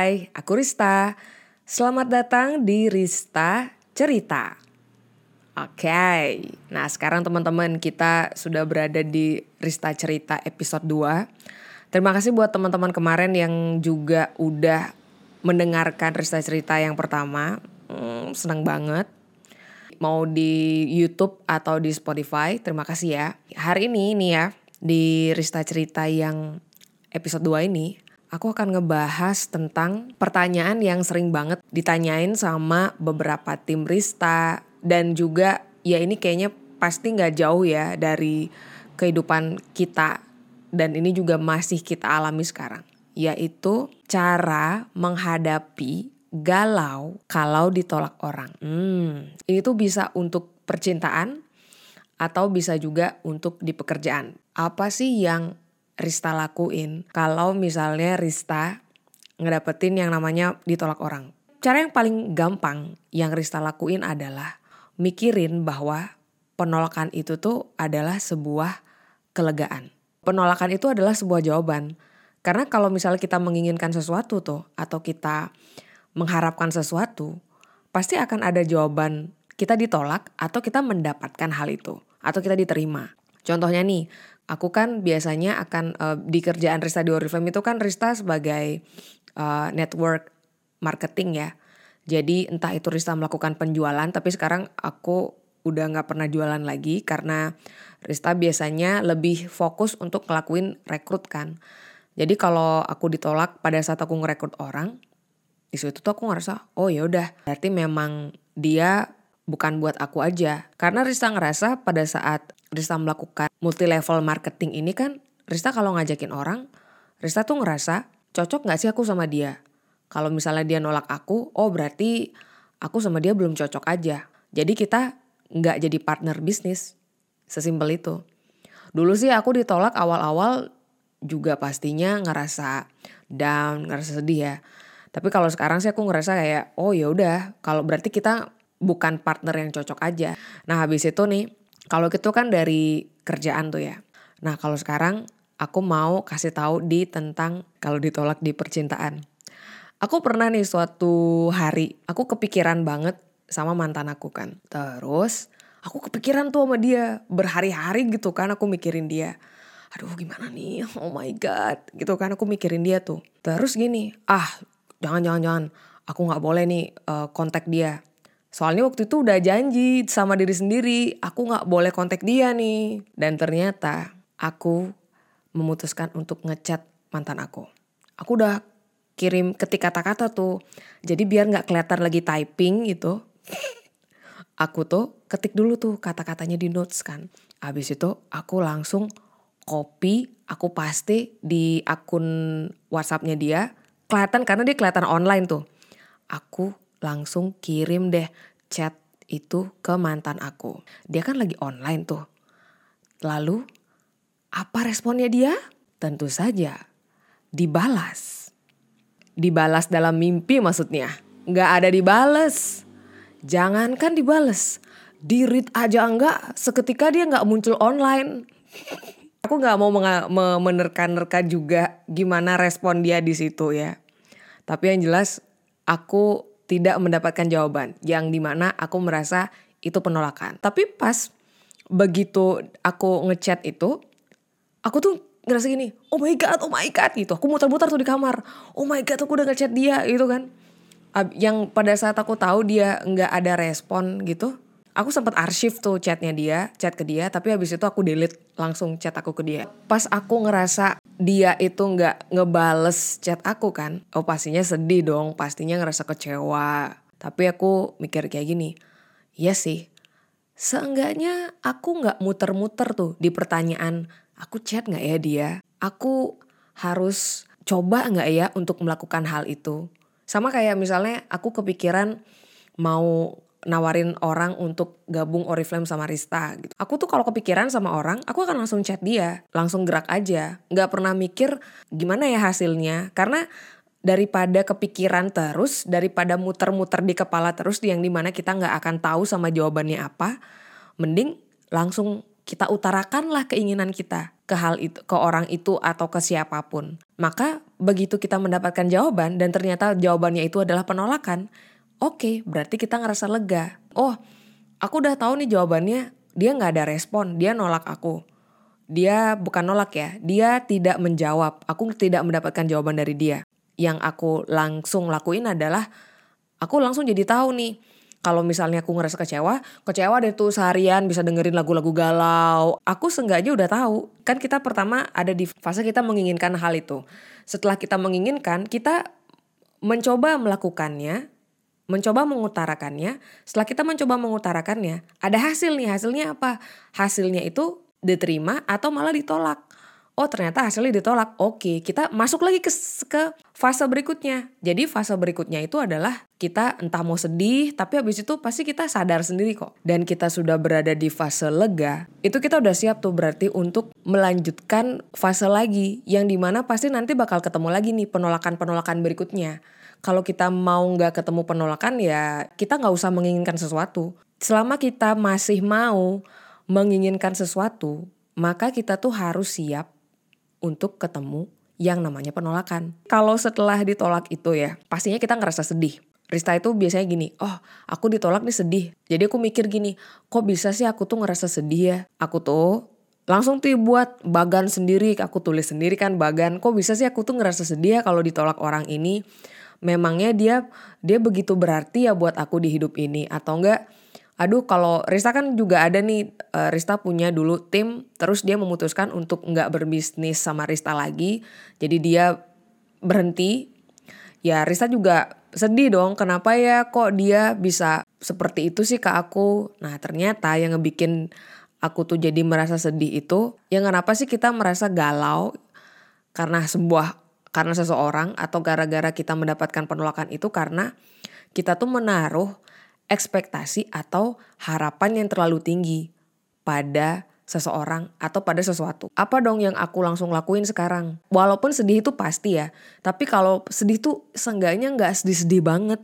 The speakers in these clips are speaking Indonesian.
Hai, aku Rista. Selamat datang di Rista Cerita. Oke, nah sekarang teman-teman kita sudah berada di Rista Cerita episode 2. Terima kasih buat teman-teman kemarin yang juga udah mendengarkan Rista Cerita yang pertama. Hmm, senang banget. Mau di YouTube atau di Spotify, terima kasih ya. Hari ini nih ya, di Rista Cerita yang episode 2 ini, aku akan ngebahas tentang pertanyaan yang sering banget ditanyain sama beberapa tim Rista dan juga ya ini kayaknya pasti nggak jauh ya dari kehidupan kita dan ini juga masih kita alami sekarang yaitu cara menghadapi galau kalau ditolak orang. Hmm, ini tuh bisa untuk percintaan atau bisa juga untuk di pekerjaan. Apa sih yang Rista lakuin kalau misalnya Rista ngedapetin yang namanya ditolak orang. Cara yang paling gampang yang Rista lakuin adalah mikirin bahwa penolakan itu tuh adalah sebuah kelegaan. Penolakan itu adalah sebuah jawaban. Karena kalau misalnya kita menginginkan sesuatu tuh atau kita mengharapkan sesuatu, pasti akan ada jawaban kita ditolak atau kita mendapatkan hal itu atau kita diterima. Contohnya nih, aku kan biasanya akan uh, di kerjaan Rista di Oriflame itu kan Rista sebagai uh, network marketing ya. Jadi entah itu Rista melakukan penjualan tapi sekarang aku udah nggak pernah jualan lagi karena Rista biasanya lebih fokus untuk ngelakuin rekrut kan. Jadi kalau aku ditolak pada saat aku ngerekrut orang, di situ tuh aku ngerasa oh ya udah berarti memang dia bukan buat aku aja. Karena Rista ngerasa pada saat Rista melakukan multi level marketing ini kan Rista kalau ngajakin orang, Rista tuh ngerasa cocok gak sih aku sama dia. Kalau misalnya dia nolak aku, oh berarti aku sama dia belum cocok aja. Jadi kita gak jadi partner bisnis. Sesimpel itu. Dulu sih aku ditolak awal-awal juga pastinya ngerasa down, ngerasa sedih ya. Tapi kalau sekarang sih aku ngerasa kayak oh ya udah, kalau berarti kita bukan partner yang cocok aja. Nah habis itu nih kalau gitu kan dari kerjaan tuh ya. Nah kalau sekarang aku mau kasih tahu di tentang kalau ditolak di percintaan. Aku pernah nih suatu hari aku kepikiran banget sama mantan aku kan. Terus aku kepikiran tuh sama dia berhari-hari gitu kan aku mikirin dia. Aduh gimana nih, oh my god gitu kan aku mikirin dia tuh. Terus gini, ah jangan jangan jangan aku nggak boleh nih uh, kontak dia Soalnya waktu itu udah janji sama diri sendiri, aku gak boleh kontak dia nih. Dan ternyata aku memutuskan untuk ngechat mantan aku. Aku udah kirim ketik kata-kata tuh. Jadi biar gak kelihatan lagi typing gitu. Aku tuh ketik dulu tuh kata-katanya di notes kan. Abis itu aku langsung copy, aku pasti di akun WhatsAppnya dia. Kelihatan karena dia kelihatan online tuh. Aku langsung kirim deh chat itu ke mantan aku. Dia kan lagi online tuh. Lalu apa responnya dia? Tentu saja dibalas. Dibalas dalam mimpi maksudnya. Nggak ada dibales. Jangankan dibales. Di read aja enggak, seketika dia nggak muncul online. Aku nggak mau menerka-nerka juga gimana respon dia di situ ya. Tapi yang jelas aku tidak mendapatkan jawaban yang di mana aku merasa itu penolakan. Tapi pas begitu aku ngechat itu, aku tuh ngerasa gini, oh my god, oh my god gitu. Aku muter-muter tuh di kamar, oh my god, aku udah ngechat dia gitu kan. Yang pada saat aku tahu dia nggak ada respon gitu, aku sempat arsip tuh chatnya dia, chat ke dia, tapi habis itu aku delete langsung chat aku ke dia. Pas aku ngerasa dia itu nggak ngebales chat aku kan, oh pastinya sedih dong, pastinya ngerasa kecewa. Tapi aku mikir kayak gini, iya sih, seenggaknya aku nggak muter-muter tuh di pertanyaan, aku chat nggak ya dia? Aku harus coba nggak ya untuk melakukan hal itu? Sama kayak misalnya aku kepikiran mau nawarin orang untuk gabung Oriflame sama Rista gitu. Aku tuh kalau kepikiran sama orang, aku akan langsung chat dia, langsung gerak aja. Gak pernah mikir gimana ya hasilnya. Karena daripada kepikiran terus, daripada muter-muter di kepala terus yang di mana kita gak akan tahu sama jawabannya apa, mending langsung kita utarakanlah keinginan kita ke hal itu, ke orang itu atau ke siapa pun. Maka begitu kita mendapatkan jawaban dan ternyata jawabannya itu adalah penolakan, oke, okay, berarti kita ngerasa lega. Oh, aku udah tahu nih jawabannya, dia nggak ada respon, dia nolak aku. Dia bukan nolak ya, dia tidak menjawab. Aku tidak mendapatkan jawaban dari dia. Yang aku langsung lakuin adalah aku langsung jadi tahu nih kalau misalnya aku ngerasa kecewa, kecewa deh tuh seharian bisa dengerin lagu-lagu galau. Aku seenggaknya udah tahu. Kan kita pertama ada di fase kita menginginkan hal itu. Setelah kita menginginkan, kita mencoba melakukannya, mencoba mengutarakannya. Setelah kita mencoba mengutarakannya, ada hasil nih. Hasilnya apa? Hasilnya itu diterima atau malah ditolak oh ternyata hasilnya ditolak. Oke, kita masuk lagi ke, ke fase berikutnya. Jadi fase berikutnya itu adalah kita entah mau sedih, tapi habis itu pasti kita sadar sendiri kok. Dan kita sudah berada di fase lega, itu kita udah siap tuh berarti untuk melanjutkan fase lagi. Yang di mana pasti nanti bakal ketemu lagi nih penolakan-penolakan berikutnya. Kalau kita mau nggak ketemu penolakan ya kita nggak usah menginginkan sesuatu. Selama kita masih mau menginginkan sesuatu, maka kita tuh harus siap untuk ketemu yang namanya penolakan. Kalau setelah ditolak itu ya, pastinya kita ngerasa sedih. Rista itu biasanya gini, oh aku ditolak nih sedih. Jadi aku mikir gini, kok bisa sih aku tuh ngerasa sedih ya? Aku tuh langsung tuh buat bagan sendiri, aku tulis sendiri kan bagan. Kok bisa sih aku tuh ngerasa sedih ya kalau ditolak orang ini? Memangnya dia dia begitu berarti ya buat aku di hidup ini? Atau enggak? aduh kalau Rista kan juga ada nih uh, Rista punya dulu tim terus dia memutuskan untuk nggak berbisnis sama Rista lagi. Jadi dia berhenti. Ya Rista juga sedih dong kenapa ya kok dia bisa seperti itu sih ke aku? Nah ternyata yang ngebikin aku tuh jadi merasa sedih itu yang kenapa sih kita merasa galau? Karena sebuah karena seseorang atau gara-gara kita mendapatkan penolakan itu karena kita tuh menaruh ekspektasi atau harapan yang terlalu tinggi pada seseorang atau pada sesuatu. Apa dong yang aku langsung lakuin sekarang? Walaupun sedih itu pasti ya, tapi kalau sedih tuh seenggaknya nggak sedih-sedih banget.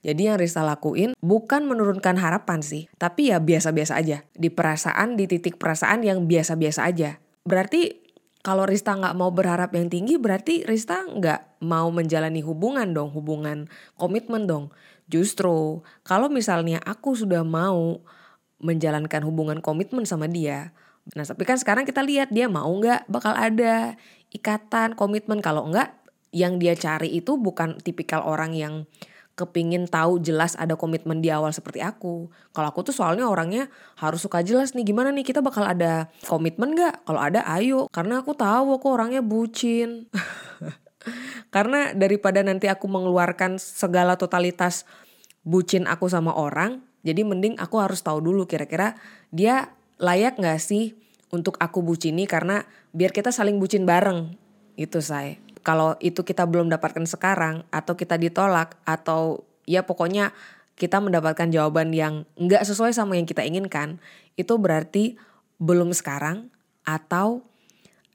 Jadi yang Rista lakuin bukan menurunkan harapan sih, tapi ya biasa-biasa aja. Di perasaan, di titik perasaan yang biasa-biasa aja. Berarti kalau Rista nggak mau berharap yang tinggi, berarti Rista nggak mau menjalani hubungan dong, hubungan komitmen dong. Justru kalau misalnya aku sudah mau menjalankan hubungan komitmen sama dia, nah tapi kan sekarang kita lihat dia mau nggak bakal ada ikatan komitmen kalau nggak yang dia cari itu bukan tipikal orang yang kepingin tahu jelas ada komitmen di awal seperti aku. Kalau aku tuh soalnya orangnya harus suka jelas nih gimana nih kita bakal ada komitmen nggak? Kalau ada ayo karena aku tahu aku orangnya bucin. Karena daripada nanti aku mengeluarkan segala totalitas bucin aku sama orang, jadi mending aku harus tahu dulu kira-kira dia layak gak sih untuk aku bucini karena biar kita saling bucin bareng. Itu saya. Kalau itu kita belum dapatkan sekarang atau kita ditolak atau ya pokoknya kita mendapatkan jawaban yang nggak sesuai sama yang kita inginkan, itu berarti belum sekarang atau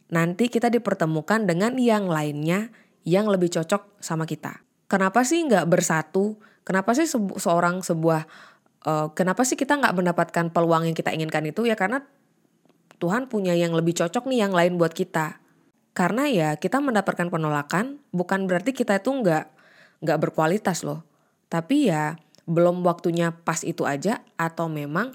nanti kita dipertemukan dengan yang lainnya yang lebih cocok sama kita. Kenapa sih nggak bersatu? Kenapa sih sebu seorang sebuah uh, kenapa sih kita nggak mendapatkan peluang yang kita inginkan itu ya karena Tuhan punya yang lebih cocok nih yang lain buat kita. Karena ya kita mendapatkan penolakan bukan berarti kita itu nggak nggak berkualitas loh. Tapi ya belum waktunya pas itu aja atau memang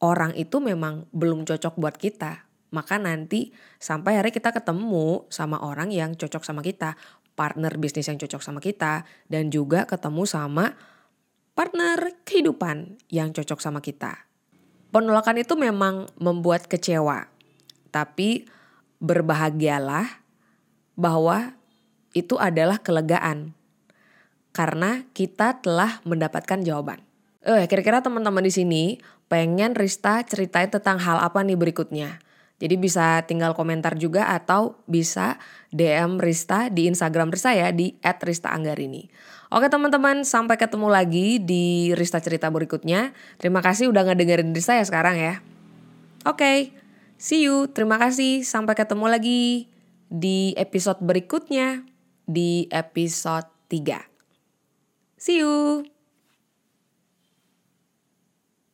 orang itu memang belum cocok buat kita. Maka nanti sampai hari kita ketemu sama orang yang cocok sama kita partner bisnis yang cocok sama kita dan juga ketemu sama partner kehidupan yang cocok sama kita. Penolakan itu memang membuat kecewa, tapi berbahagialah bahwa itu adalah kelegaan karena kita telah mendapatkan jawaban. Eh, kira-kira teman-teman di sini pengen Rista ceritain tentang hal apa nih berikutnya? Jadi bisa tinggal komentar juga atau bisa DM Rista di Instagram Rista ya di @rista_anggarini. Oke teman-teman, sampai ketemu lagi di Rista cerita berikutnya. Terima kasih udah ngedengerin Rista ya sekarang ya. Oke, see you. Terima kasih. Sampai ketemu lagi di episode berikutnya di episode 3. See you.